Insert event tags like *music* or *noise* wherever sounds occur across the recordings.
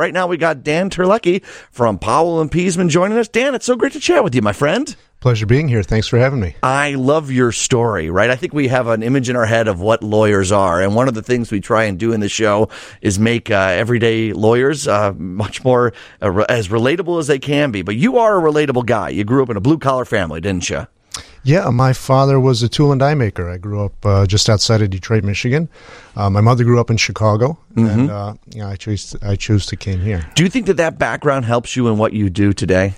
Right now, we got Dan Terlecki from Powell and Peasman joining us. Dan, it's so great to chat with you, my friend. Pleasure being here. Thanks for having me. I love your story, right? I think we have an image in our head of what lawyers are. And one of the things we try and do in the show is make uh, everyday lawyers uh, much more uh, as relatable as they can be. But you are a relatable guy. You grew up in a blue collar family, didn't you? Yeah, my father was a tool and die maker. I grew up uh, just outside of Detroit, Michigan. Uh, my mother grew up in Chicago, mm-hmm. and uh, yeah, I chose I chose to came here. Do you think that that background helps you in what you do today?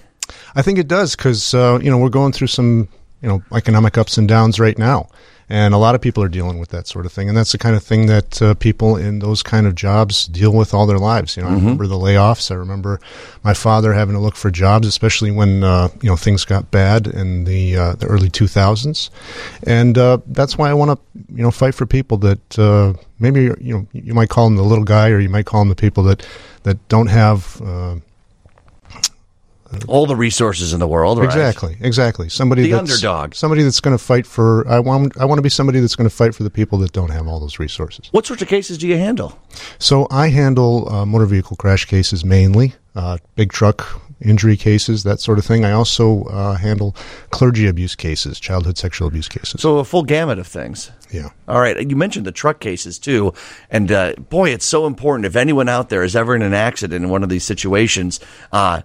I think it does because uh, you know we're going through some you know economic ups and downs right now, and a lot of people are dealing with that sort of thing, and that's the kind of thing that uh, people in those kind of jobs deal with all their lives. You know, mm-hmm. I remember the layoffs. I remember my father having to look for jobs, especially when uh, you know things got bad in the uh, the early 2000s, and uh, that's why I want to you know fight for people that uh, maybe you know you might call them the little guy, or you might call them the people that that don't have uh, all the resources in the world. Right? Exactly, exactly. Somebody the that's, underdog. Somebody that's going to fight for. I want. I want to be somebody that's going to fight for the people that don't have all those resources. What sorts of cases do you handle? So I handle uh, motor vehicle crash cases mainly, uh, big truck injury cases, that sort of thing. I also uh, handle clergy abuse cases, childhood sexual abuse cases. So a full gamut of things. Yeah. All right. You mentioned the truck cases too, and uh, boy, it's so important. If anyone out there is ever in an accident in one of these situations. Uh,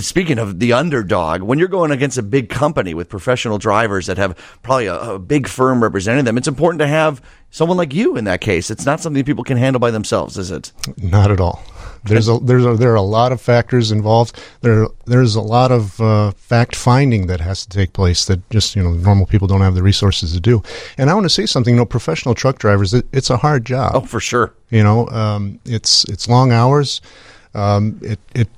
speaking of the underdog, when you're going against a big company with professional drivers that have probably a, a, big firm representing them, it's important to have someone like you in that case. It's not something people can handle by themselves, is it? Not at all. There's a there's a, there are a lot of factors involved. There there's a lot of uh, fact finding that has to take place that just you know normal people don't have the resources to do. And I want to say something. You know, professional truck drivers, it, it's a hard job. Oh, for sure. You know, um, it's it's long hours. Um, it it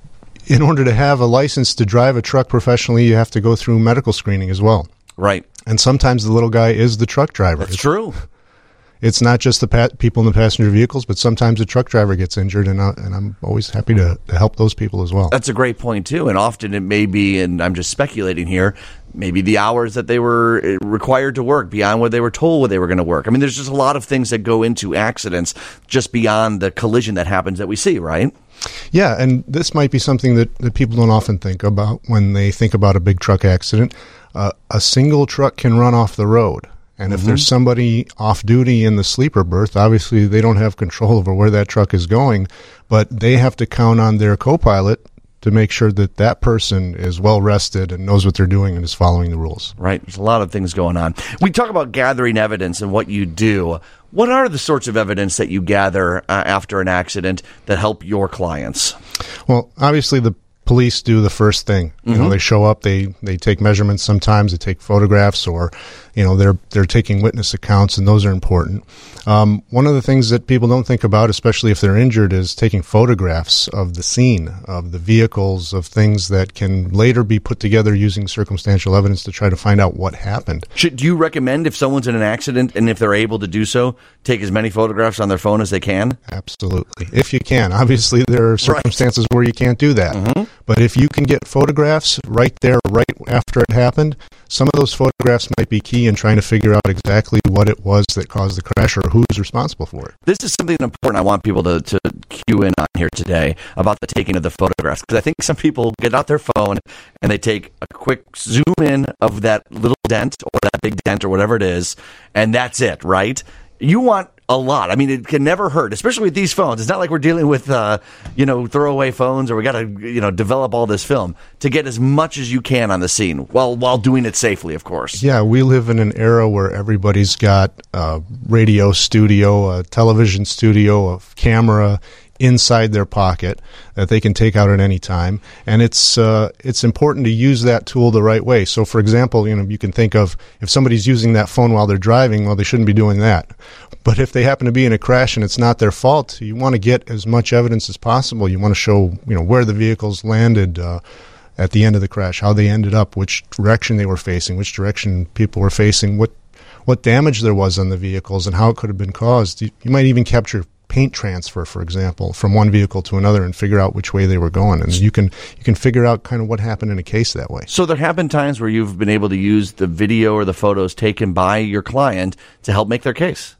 in order to have a license to drive a truck professionally, you have to go through medical screening as well. Right. And sometimes the little guy is the truck driver. That's it's, true. *laughs* It's not just the people in the passenger vehicles, but sometimes the truck driver gets injured, and, uh, and I'm always happy to, to help those people as well. That's a great point, too. And often it may be, and I'm just speculating here, maybe the hours that they were uh, required to work beyond what they were told what they were going to work. I mean, there's just a lot of things that go into accidents just beyond the collision that happens that we see, right? Yeah, and this might be something that, that people don't often think about when they think about a big truck accident. Uh, a single truck can run off the road. And if mm-hmm. there's somebody off duty in the sleeper berth, obviously they don't have control over where that truck is going, but they have to count on their co pilot to make sure that that person is well rested and knows what they're doing and is following the rules. Right. There's a lot of things going on. We talk about gathering evidence and what you do. What are the sorts of evidence that you gather uh, after an accident that help your clients? Well, obviously the police do the first thing. You mm-hmm. know, they show up, they they take measurements sometimes, they take photographs, or you know, they're they're taking witness accounts, and those are important. Um, one of the things that people don't think about, especially if they're injured, is taking photographs of the scene, of the vehicles, of things that can later be put together using circumstantial evidence to try to find out what happened. Should, do you recommend if someone's in an accident and if they're able to do so, take as many photographs on their phone as they can? Absolutely, if you can. Obviously, there are circumstances right. where you can't do that. Mm-hmm. But if you can get photographs right there, right after it happened, some of those photographs might be key in trying to figure out exactly what it was that caused the crash or who's responsible for it. This is something important I want people to, to cue in on here today about the taking of the photographs. Because I think some people get out their phone and they take a quick zoom in of that little dent or that big dent or whatever it is, and that's it, right? You want a lot. I mean, it can never hurt, especially with these phones. It's not like we're dealing with, uh, you know, throwaway phones or we got to, you know, develop all this film to get as much as you can on the scene while while doing it safely, of course. Yeah, we live in an era where everybody's got a radio studio, a television studio, a camera, inside their pocket that they can take out at any time. And it's uh, it's important to use that tool the right way. So, for example, you know you can think of if somebody's using that phone while they're driving, well, they shouldn't be doing that. But if they happen to be in a crash and it's not their fault, you want to get as much evidence as possible. You want to show you know where the vehicles landed. Uh, at the end of the crash, how they ended up, which direction they were facing, which direction people were facing, what what damage there was on the vehicles, and how it could have been caused. You, you might even capture paint transfer, for example, from one vehicle to another and figure out which way they were going. And you can you can figure out kind of what happened in a case that way. So there have been times where you've been able to use the video or the photos taken by your client to help make their case.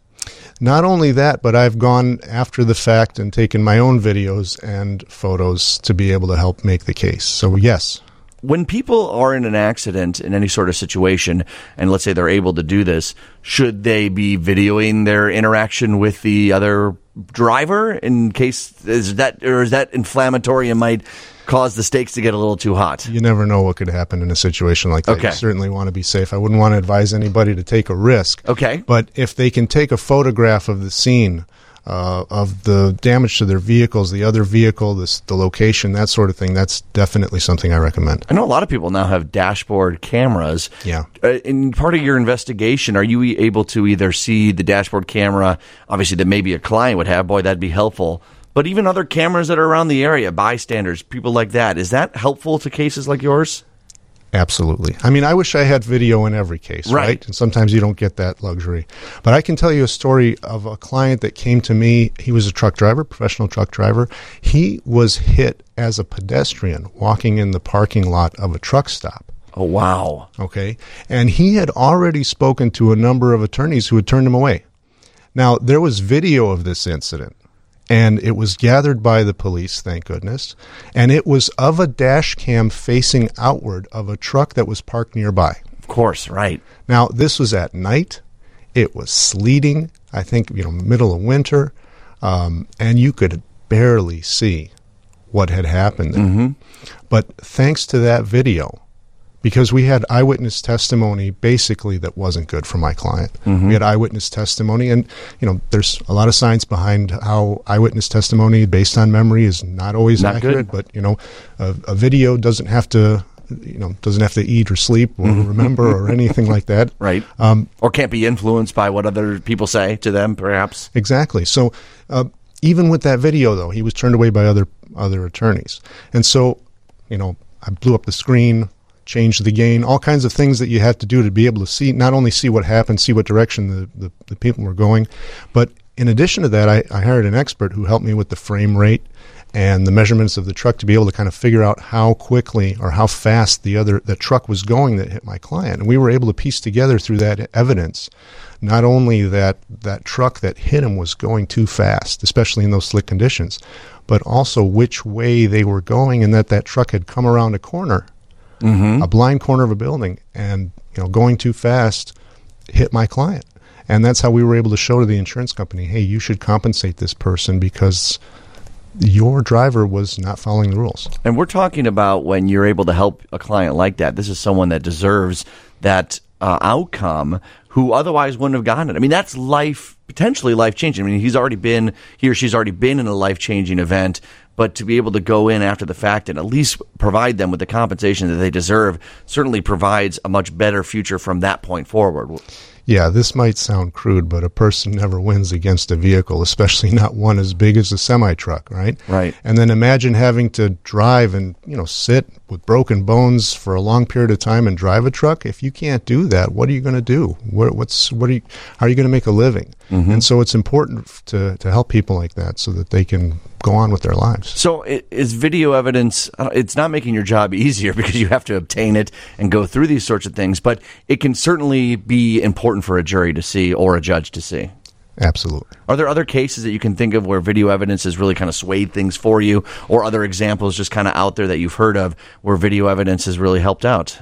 Not only that, but I've gone after the fact and taken my own videos and photos to be able to help make the case. So, yes. When people are in an accident in any sort of situation, and let's say they're able to do this, should they be videoing their interaction with the other driver in case is that or is that inflammatory and might cause the stakes to get a little too hot? You never know what could happen in a situation like that. Okay. You certainly want to be safe. I wouldn't want to advise anybody to take a risk. Okay. But if they can take a photograph of the scene, uh, of the damage to their vehicles, the other vehicle, this, the location, that sort of thing, that's definitely something I recommend. I know a lot of people now have dashboard cameras. Yeah. Uh, in part of your investigation, are you able to either see the dashboard camera, obviously, that maybe a client would have? Boy, that'd be helpful. But even other cameras that are around the area, bystanders, people like that, is that helpful to cases like yours? Absolutely. I mean, I wish I had video in every case, Right. right? And sometimes you don't get that luxury. But I can tell you a story of a client that came to me. He was a truck driver, professional truck driver. He was hit as a pedestrian walking in the parking lot of a truck stop. Oh, wow. Okay. And he had already spoken to a number of attorneys who had turned him away. Now, there was video of this incident, and it was gathered by the police, thank goodness. And it was of a dash cam facing outward of a truck that was parked nearby. Of course, right. Now, this was at night. It was sleeting, I think, you know, middle of winter. Um, and you could barely see what had happened there. But thanks to that video, because we had eyewitness testimony basically that wasn't good for my client. We had eyewitness testimony, and you know, there's a lot of science behind how eyewitness testimony based on memory is not always Not good. accurate. But you know, a, a video doesn't have to, you know, doesn't have to eat or sleep or remember or *laughs* anything like that. Right. Um, or can't be influenced by what other people say to them, perhaps. Exactly. So uh, even with that video, though, he was turned away by other other attorneys, and so you know, I blew up the screen, changed the gain, all kinds of things that you have to do to be able to see not only see what happened, see what direction the, the, the people were going, but in addition to that, I, I hired an expert who helped me with the frame rate and the measurements of the truck to be able to kind of figure out how quickly or how fast the other the truck was going that hit my client. And we were able to piece together through that evidence not only that that truck that hit him was going too fast, especially in those slick conditions, but also which way they were going and that that truck had come around a corner, a blind corner of a building and you know going too fast hit my client. And that's how we were able to show to the insurance company, hey, you should compensate this person because your driver was not following the rules. And we're talking about when you're able to help a client like that. This is someone that deserves that uh, outcome who otherwise wouldn't have gotten it. I mean, that's life, potentially life changing. I mean, he's already been, he or she's already been in a life changing event, but to be able to go in after the fact and at least provide them with the compensation that they deserve certainly provides a much better future from that point forward. Yeah, this might sound crude, but a person never wins against a vehicle, especially *laughs* not one as big as a semi truck, right? Right. And then imagine having to drive and, you know, sit with broken bones for a long period of time and drive a truck. If you can't do that, what are you going to do? What, what's what are you how are you going to make a living? Mm-hmm. And so it's important to to help people like that so that they can go on with their lives. So is video evidence? Uh, it's not making your job easier *laughs* because you have to obtain it and go through these sorts of things, but it can certainly be important for a jury to see or a judge to see. Absolutely. Are there other cases that you can think of where video evidence has really kind of swayed things for you, or other examples just kind of out there that you've heard of where video evidence has really helped out?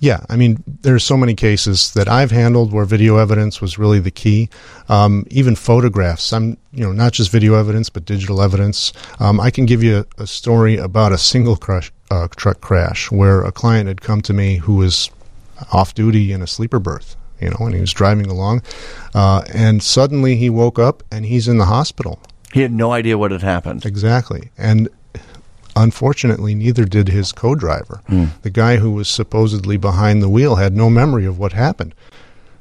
Yeah, I mean, there's so many cases that I've handled where video evidence was really the key. Um, even photographs, I'm, you know, not just video evidence, but digital evidence. Um, I can give you a, a story about a single crash, uh, truck crash where a client had come to me who was off duty in a sleeper berth, you know, and he was driving along, uh, and suddenly he woke up and he's in the hospital. He had no idea what had happened. Exactly. And unfortunately, neither did his co driver. The guy who was supposedly behind the wheel had no memory of what happened.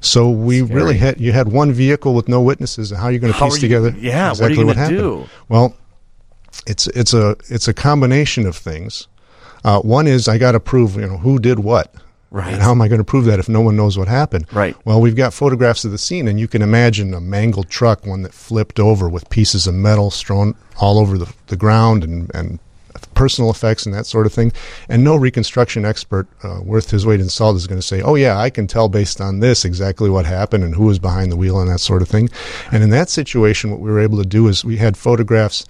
So we Scary. really had you had one vehicle with no witnesses. And how are you going to piece you- together yeah, what exactly you what, happened? do? Well, it's it's a it's a combination of things. Uh, one is I got to prove you know who did what. Right. And how am I going to prove that if no one knows what happened? Right. Well, we've got photographs of the scene, and you can imagine a mangled truck, one that flipped over with pieces of metal strewn all over the, the ground and, and personal effects and that sort of thing. And no reconstruction expert uh, worth his weight in salt is going to say, "Oh yeah, I can tell based on this exactly what happened and who was behind the wheel and that sort of thing." And in that situation, what we were able to do is we had photographs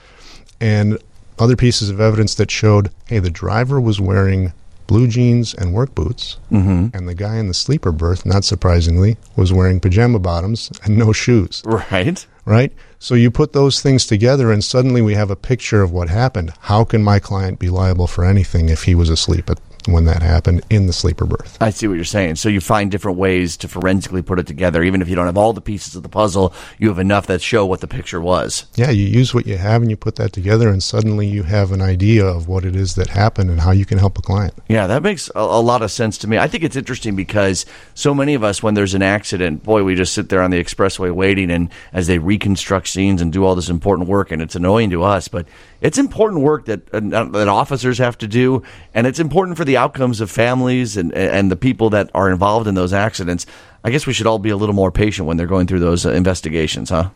and other pieces of evidence that showed, hey, the driver was wearing blue jeans and work boots, Mm-hmm. and the guy in the sleeper berth, not surprisingly, was wearing pajama bottoms and no shoes *laughs* Right. right? So you put those things together, and suddenly we have a picture of what happened. How can my client be liable for anything if he was asleep at, when that happened in the sleeper berth? I see what you're saying. So you find different ways to forensically put it together. Even if you don't have all the pieces of the puzzle, you have enough that show what the picture was. Yeah, you use what you have and you put that together, and suddenly you have an idea of what it is that happened and how you can help a client. Yeah, that makes a, a lot of sense to me. I think it's interesting because so many of us, when there's an accident, boy, we just sit there on the expressway waiting, and as they reconstruct scenes and do all this important work, and it's annoying to us, but it's important work that uh, that officers have to do, and it's important for the outcomes of families and and the people that are involved in those accidents. I guess we should all be a little more patient when they're going through those uh, investigations, huh?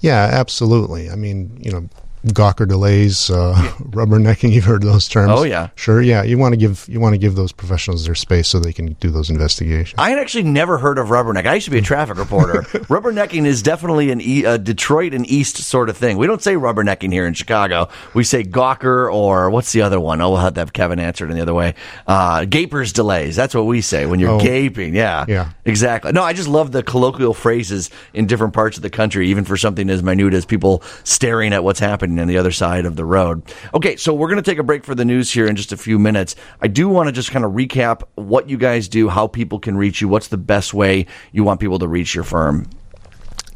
Yeah, absolutely. I mean, you know, Gawker delays, uh, *laughs* rubbernecking. You've heard those terms. Oh, yeah. sure. Yeah, you want to give you want to give those professionals their space so they can do those investigations. I had actually never heard of rubberneck. I used to be a traffic reporter. *laughs* rubbernecking is definitely an e- a Detroit and East sort of thing. We don't say rubbernecking here in Chicago. We say gawker or what's the other one? Oh, we'll have to have Kevin answer it in the other way. Uh, gapers delays. That's what we say when you're Oh. gaping. Yeah. Yeah. Exactly. No, I just love the colloquial phrases in different parts of the country, even for something as minute as people staring at what's happening on the other side of the road. Okay, so we're going to take a break for the news here in just a few minutes. I do want to just kind of recap what you guys do, how people can reach you, what's the best way you want people to reach your firm.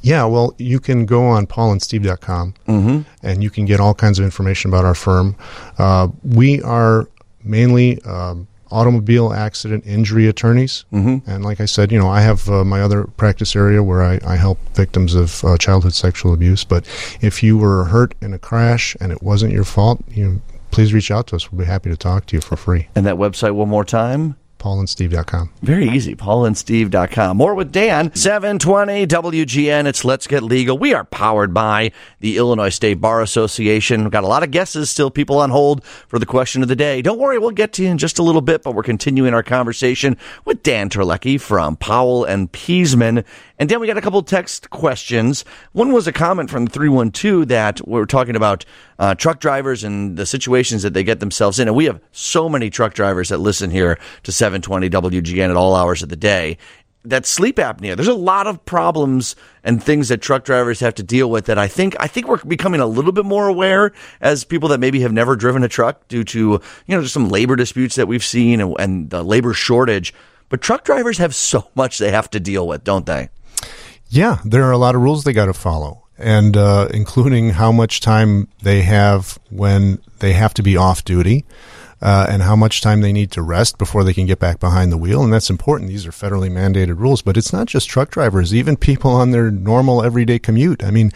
Yeah, well, you can go on paulandsteve.com mm-hmm. and you can get all kinds of information about our firm. Uh, we are mainly um, automobile accident injury attorneys. Mm-hmm. And like I said, you know, I have uh, my other practice area where I, I help victims of uh, childhood sexual abuse. But if you were hurt in a crash and it wasn't your fault, you please reach out to us. We'll be happy to talk to you for free. And that website one more time. paulandsteve.com. Very easy. PaulandSteve.com. More with Dan. 720 WGN. It's Let's Get Legal. We are powered by the Illinois State Bar Association. We've got a lot of guesses, still people on hold for the question of the day. Don't worry, we'll get to you in just a little bit, but we're continuing our conversation with Dan Terlecki from Powell and Peasman. And Dan, we got a couple text questions. One was a comment from 312 that we we're talking about uh, truck drivers and the situations that they get themselves in. And we have so many truck drivers that listen here to 720 WGN at all hours of the day. That sleep apnea. There's a lot of problems and things that truck drivers have to deal with that I think I think we're becoming a little bit more aware as people that maybe have never driven a truck due to you know just some labor disputes that we've seen and, and the labor shortage. But truck drivers have so *laughs* much they have to deal with, don't they? Yeah, there are a lot of rules they got to follow, and uh, including how much time they have when they have to be off duty, uh, and how much time they need to rest before they can get back behind the wheel. And that's important. These are federally mandated rules, but it's not just truck drivers, even people on their normal everyday commute. I mean,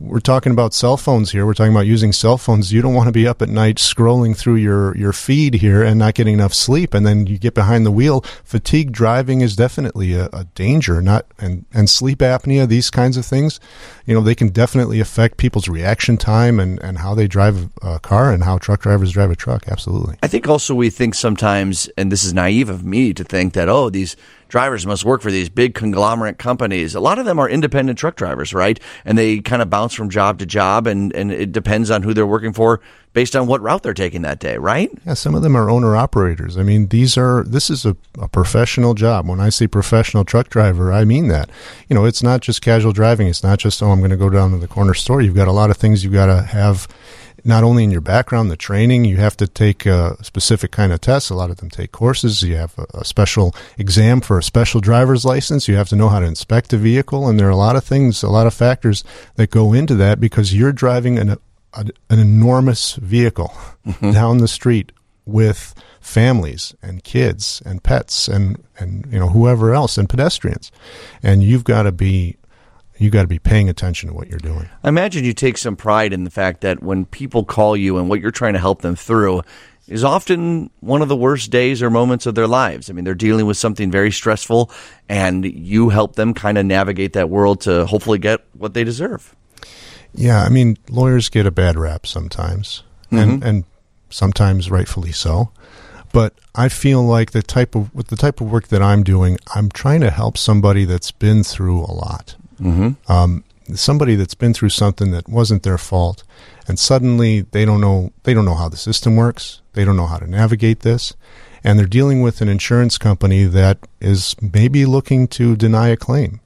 we're talking about cell phones here. We're talking about using cell phones. You don't want to be up at night scrolling through your, your feed here and not getting enough sleep. And then you get behind the wheel. Fatigue driving is definitely a, a danger, not, and, and sleep apnea, these kinds of things, you know, they can definitely affect people's reaction time and, and how they drive a car and how truck drivers drive a truck. Absolutely. I think also we think sometimes, and this is naive of me to think that, oh, these drivers must work for these big conglomerate companies. A lot of them are independent truck drivers, right? And they kind of bounce from job to job, and, and it depends on who they're working for based on what route they're taking that day, right? Yeah, some of them are owner operators. I mean, these are this is a, a professional job. When I say professional truck driver, I mean that. You know, it's not just casual driving. It's not just oh, I'm going to go down to the corner store. You've got a lot of things you've got to have. Not only in your background, the training, you have to take a specific kind of tests. A lot of them take courses. You have a, a special exam for a special driver's license. You have to know how to inspect a vehicle. And there are a lot of things, a lot of factors that go into that because you're driving an, a, an enormous vehicle mm-hmm. down the street with families and kids and pets and, and you know whoever else and pedestrians and you've got to be you got to be paying attention to what you're doing I imagine you take some pride in the fact that when people call you and what you're trying to help them through is often one of the worst days or moments of their lives. I mean, they're dealing with something very stressful, and you help them kind of navigate that world to hopefully get what they deserve. Yeah i mean lawyers get a bad rap sometimes and and sometimes rightfully so. But I feel like the type of with the type of work that I'm doing, I'm trying to help somebody that's been through a lot. Mm-hmm. Um, somebody that's been through something that wasn't their fault, and suddenly they don't know they don't know how the system works. They don't know how to navigate this, and they're dealing with an insurance company that is maybe looking to deny a claim.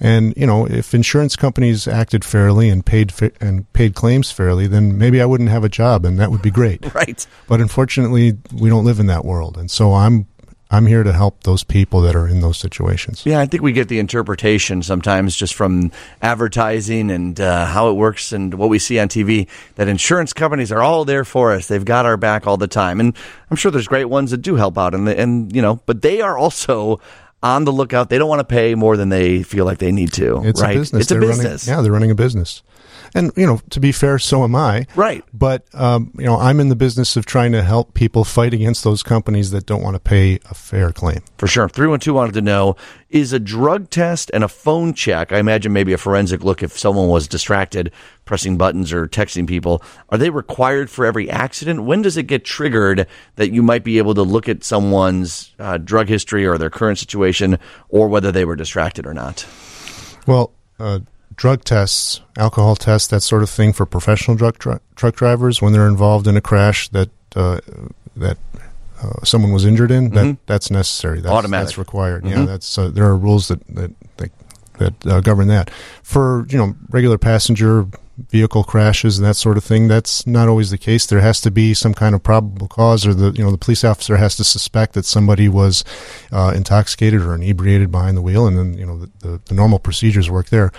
And you know, if insurance companies acted fairly and paid fa- and paid claims fairly, then maybe I wouldn't have a job, and that would be great. *laughs* Right. But unfortunately, we don't live in that world, and so I'm I'm here to help those people that are in those situations. Yeah, I think we get the interpretation sometimes just from advertising and uh, how it works and what we see on TV that insurance companies are all there for us. They've got our back all the time, and I'm sure there's great ones that do help out, and and you know, but they are also on the lookout. They don't want to pay more than they feel like they need to. It's right? a business. It's a They're business. Running, yeah, they're running a business. And you know, to be fair, so am I. Right. But um, you know, I'm in the business of trying to help people fight against those companies that don't want to pay a fair claim. For sure. 312 wanted to know is a drug test and a phone check, I imagine maybe a forensic look if someone was distracted pressing buttons or texting people, are they required for every accident? When does it get triggered that you might be able to look at someone's uh, drug history or their current situation or whether they were distracted or not? Well, uh, drug tests, alcohol tests, that sort of thing for professional drug truck drivers when they're involved in a crash that uh, that uh, someone was injured in, that Mhm. that's necessary. That's, Automatic. That's required. Yeah, Mhm. that's uh, there are rules that that that, that uh, govern that. For you know regular passenger vehicle crashes and that sort of thing, that's not always the case. There has to be some kind of probable cause, or the you know the police officer has to suspect that somebody was uh, intoxicated or inebriated behind the wheel, and then you know the, the, the normal procedures work there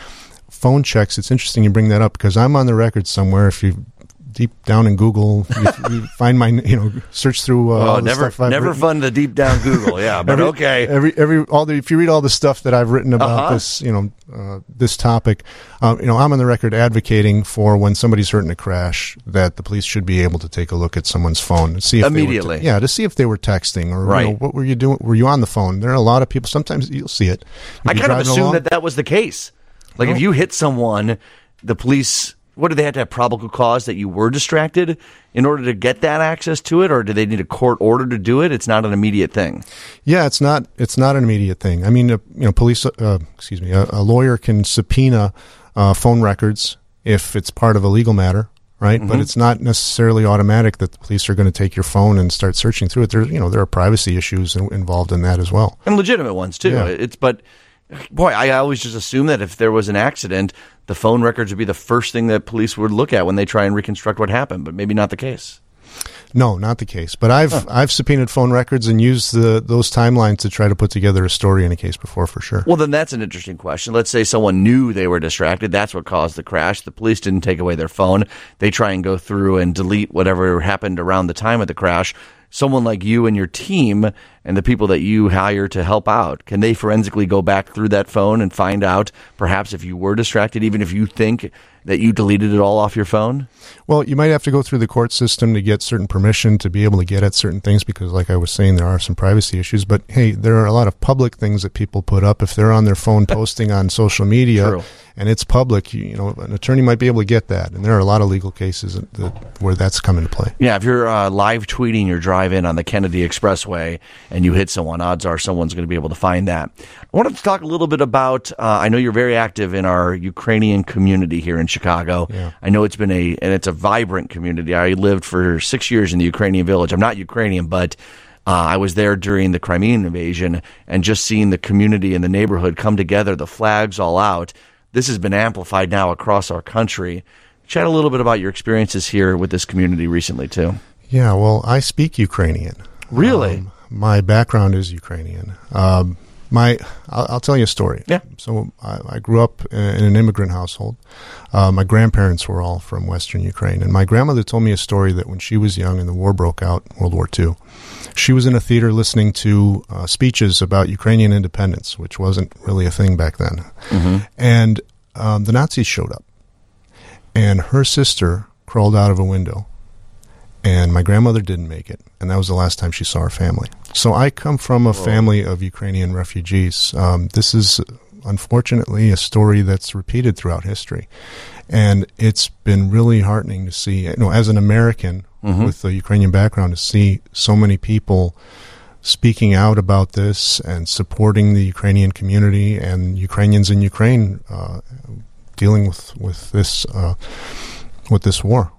phone checks. It's interesting you bring that up because I'm on the record somewhere. If you deep down in Google, you, *laughs* you find my you know search through. Uh, oh, never, never written. fun to deep down Google. Yeah, but Every- okay. Every every all the if you read all the stuff that I've written about Uh-huh. this, you know, uh, this topic, uh, you know, I'm on the record advocating for when somebody's hurt in a crash that the police should be able to take a look at someone's phone and see if They Immediately. were yeah, to see if they were texting or you Right. know, what were you doing? Were you on the phone? There are a lot of people. Sometimes you'll see it. I kind of assumed along. that that was the case. Like if you hit someone, the police. What do they have to have probable cause that you were distracted in order to get that access to it, or do they need a court order to do it? It's not an immediate thing. Yeah, it's not. It's not an immediate thing. I mean, uh, you know, police. Uh, excuse me. A, a lawyer can subpoena uh, phone records if it's part of a legal matter, right? Mm-hmm. But it's not necessarily automatic that the police are going to take your phone and start searching through it. There, you know, there are privacy issues in- involved in that as well. and legitimate ones too. Yeah. It's but boy, I always just assume that if there was an accident, the phone records would be the first thing that police would look at when they try and reconstruct what happened. But maybe not the case. No, not the case. But I've I've subpoenaed phone records and used the those timelines to try to put together a story in a case before for sure. Well, then that's an interesting question. Let's say someone knew they were distracted. That's what caused the crash. The police didn't take away their phone. They try and go through and delete whatever happened around the time of the crash. Someone like you and your team and the people that you hire to help out, can they forensically go back through that phone and find out perhaps if you were distracted, even if you think that you deleted it all off your phone? Well, you might have to go through the court system to get certain permission to be able to get at certain things because, like I was saying, there are some privacy issues. But hey, there are a lot of public things that people put up. If they're on their phone *laughs* posting on social media True. and it's public, you, you know, an attorney might be able to get that. And there are a lot of legal cases that, where that's come into play. Yeah, if you're uh, live tweeting your drive in on the Kennedy Expressway and you hit someone, odds are someone's going to be able to find that. I wanted to talk a little bit about. Uh, I know you're very active in our Ukrainian community here in Chicago. Yeah. I know it's been a and it's a vibrant community. I lived for six years in the Ukrainian village. I'm not Ukrainian, but. Uh, I was there during the Crimean invasion and just seeing the community and the neighborhood come together, the flags all out. This has been amplified now across our country. Chat a little bit about your experiences here with this community recently, too. Yeah, well, I speak Ukrainian. Really? Um, my background is Ukrainian. Um, my, I'll, I'll tell you a story. Yeah. So I, I grew up in an immigrant household. Uh, my grandparents were all from Western Ukraine, and my grandmother told me a story that when she was young and the war broke out, World War II, she was in a theater listening to uh, speeches about Ukrainian independence, which wasn't really a thing back then. And um, the Nazis showed up, and her sister crawled out of a window and my grandmother didn't make it, and that was the last time she saw her family. So I come from a family of Ukrainian refugees. Um, this is unfortunately a story that's repeated throughout history. And it's been really heartening to see, you know, as an American Mm-hmm. with a Ukrainian background, to see so many people speaking out about this and supporting the Ukrainian community and Ukrainians in Ukraine uh, dealing with with this uh, with this war.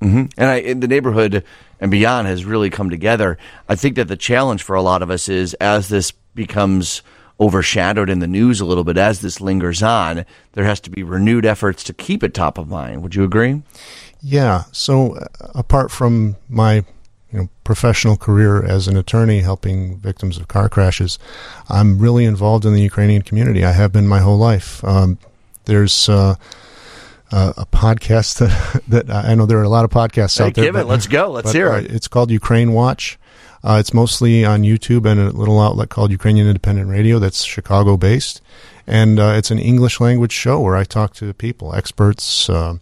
Hmm And I, in the neighborhood and beyond has really come together. I think that the challenge for a lot of us is as this becomes overshadowed in the news a little bit, as this lingers on, there has to be renewed efforts to keep it top of mind. Would you agree? Yeah. So uh, apart from my you know professional career as an attorney helping victims of car crashes, I'm really involved in the Ukrainian community. I have been my whole life. Um, there's uh, uh, a podcast *laughs* that, that I know there are a lot of podcasts Hey, out there. give it. Let's go. Let's but, hear uh, it. It's called Ukraine Watch. Uh, it's mostly on YouTube and a little outlet called Ukrainian Independent Radio that's Chicago based. And uh, it's an English language show where I talk to people, experts, uh,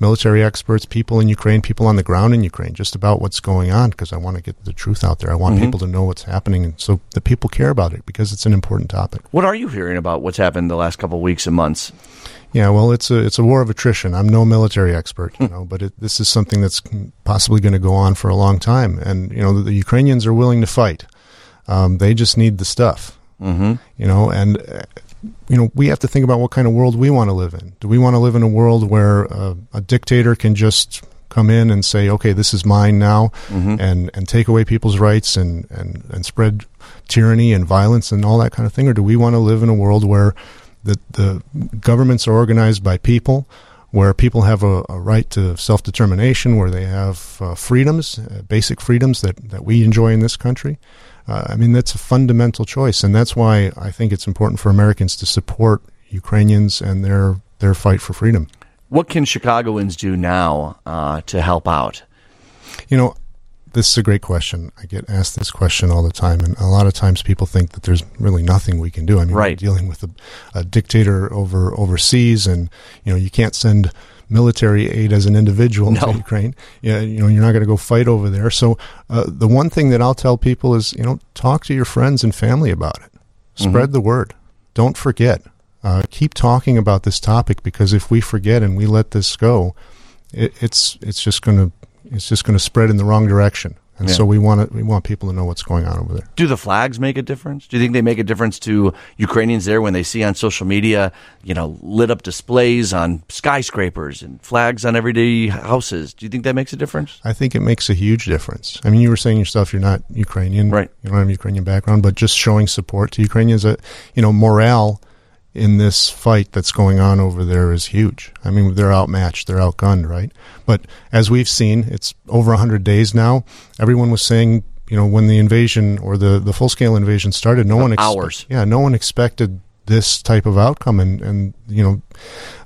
military experts, people in Ukraine, people on the ground in Ukraine, just about what's going on because I want to get the truth out there. I want Mhm. people to know what's happening and so that people care about it because it's an important topic. What are you hearing about what's happened the last couple of weeks and months? Yeah, well, it's a it's a war of attrition. I'm no military expert, you know, but it, this is something that's possibly going to go on for a long time. And you know, the, the Ukrainians are willing to fight. Um, they just need the stuff, Mm-hmm. you know. And uh, you know, we have to think about what kind of world we want to live in. Do we want to live in a world where uh, a dictator can just come in and say, "Okay, this is mine now," Mm-hmm. and and take away people's rights and and and spread tyranny and violence and all that kind of thing, or do we want to live in a world where the the governments are organized by people, where people have a, a right to self determination, where they have uh, freedoms, uh, basic freedoms that that we enjoy in this country? Uh, I mean, that's a fundamental choice, and that's why I think it's important for Americans to support Ukrainians and their their fight for freedom. What can Chicagoans do now uh, to help out? You know, this is a great question. I get asked this question all the time, and a lot of times people think that there's really nothing we can do. I mean, Right. dealing with a, a dictator over overseas, and you know, you can't send military aid as an individual No. to Ukraine. Yeah, you know, you're not going to go fight over there. So, uh, the one thing that I'll tell people is, you know, talk to your friends and family about it. Spread the word. Don't forget. Uh, keep talking about this topic because if we forget and we let this go, it, it's it's just going to it's just going to spread in the wrong direction. And Yeah. so we want to we want people to know what's going on over there. Do the flags make a difference? Do you think they make a difference to Ukrainians there when they see on social media, you know, lit up displays on skyscrapers and flags on everyday houses? Do you think that makes a difference? I think it makes a huge difference. I mean, you were saying yourself you're not Ukrainian, Right. You don't have a Ukrainian background, but just showing support to Ukrainians, uh, you know, morale in this fight that's going on over there is huge. I mean, they're outmatched, they're outgunned, right? But as we've seen, it's over 100 days now. Everyone was saying, you know, when the invasion or the, the full scale invasion started, no one Hours. yeah, no one expected this type of outcome, and and you know,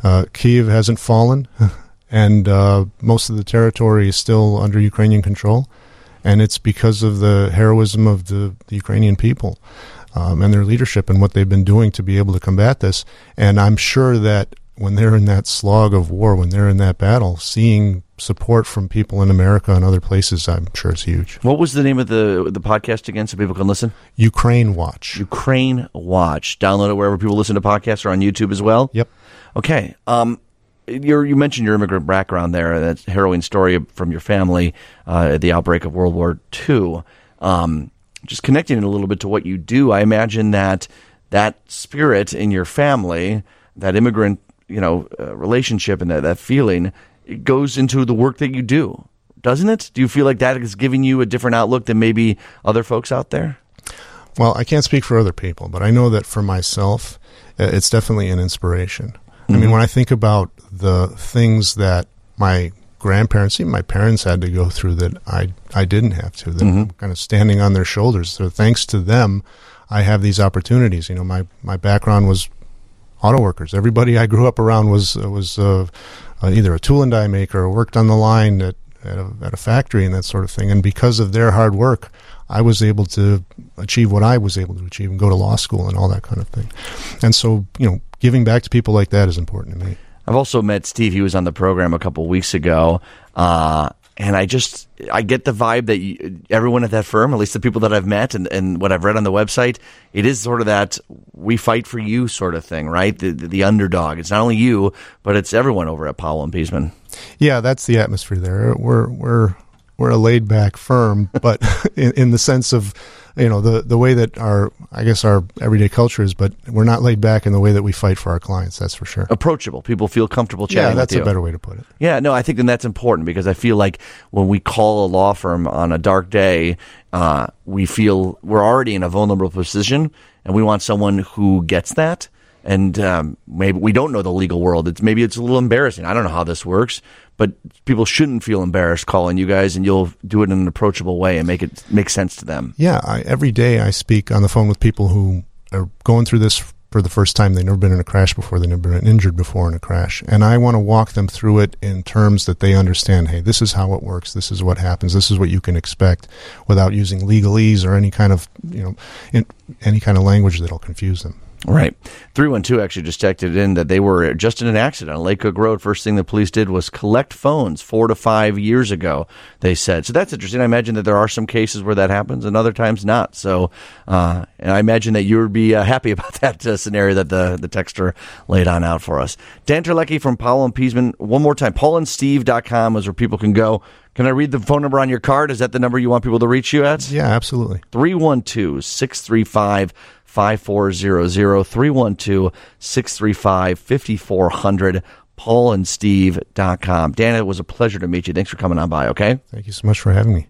uh, Kiev hasn't fallen, *laughs* and uh, most of the territory is still under Ukrainian control, and it's because of the heroism of the, the Ukrainian people um, and their leadership and what they've been doing to be able to combat this. And I'm sure that when they're in that slog of war, when they're in that battle, seeing support from people in America and other places, I'm sure is huge. What was the name of the the podcast again so people can listen? Ukraine Watch. Ukraine Watch. Download it wherever people listen to podcasts or on YouTube as well. Yep. Okay. Um, you mentioned your immigrant background there. That harrowing story from your family uh, at the outbreak of World War II. Um, just connecting it a little bit to what you do, I imagine that that spirit in your family, that immigrant, you know, uh, relationship and that, that feeling, it goes into the work that you do, doesn't it? Do you feel like that is giving you a different outlook than maybe other folks out there? Well, I can't speak for other people, but I know that for myself, uh, it's definitely an inspiration. I mean, when I think about the things that my grandparents, even my parents had to go through that I I didn't have to, that I'm kind of standing on their shoulders. So thanks to them, I have these opportunities. You know, my my background was auto workers. Everybody I grew up around was was uh, uh, either a tool and die maker or worked on the line at at a, at a factory and that sort of thing. And because of their hard work, I was able to achieve what I was able to achieve and go to law school and all that kind of thing. And so, you know, giving back to people like that is important to me. I've also met Steve. He was on the program a couple weeks ago. Uh, and I just I get the vibe that you, everyone at that firm, at least the people that I've met and, and what I've read on the website, it is sort of that we fight for you sort of thing, right? The, the, the underdog. It's not only you, but it's everyone over at Powell and Peasman. Yeah, that's the atmosphere there. We're we're we're a laid back firm, *laughs* but in, in the sense of you know the the way that our I guess our everyday culture is, but we're not laid back in the way that we fight for our clients. That's for sure. Approachable. People feel comfortable chatting. Yeah, that's a better way to put it. Yeah, no, I think then that's important because I feel like when we call a law firm on a dark day, uh, we feel we're already in a vulnerable position, and we want someone who gets that. And um, maybe we don't know the legal world. It's maybe it's a little embarrassing. I don't know how this works, but people shouldn't feel embarrassed calling you guys, and you'll do it in an approachable way and make it make sense to them. Yeah, I, every day I speak on the phone with people who are going through this for the first time. They've never been in a crash before. They've never been injured before in a crash. And I want to walk them through it in terms that they understand, hey, this is how it works. This is what happens. This is what you can expect without using legalese or any kind of, you know, in, any kind of language that'll confuse them. Right. 312 actually just texted in that they were just in an accident on Lake Cook Road. First thing the police did was collect phones four to five years ago, they said. So that's interesting. I imagine that there are some cases where that happens and other times not. So, uh, and I imagine that you would be uh, happy *laughs* about that uh, scenario that the, the texter laid on out for us. Dan Terlecki from Powell and Peasman. One more time, paulandsteve.com is where people can go. Can I read the phone number on your card? Is that the number you want people to reach you at? Yeah, absolutely. 312 635 5400 312 635 5400 paulandsteve.com. Dan, it was a pleasure to meet you. Thanks for coming on by, okay? Thank you so much for having me.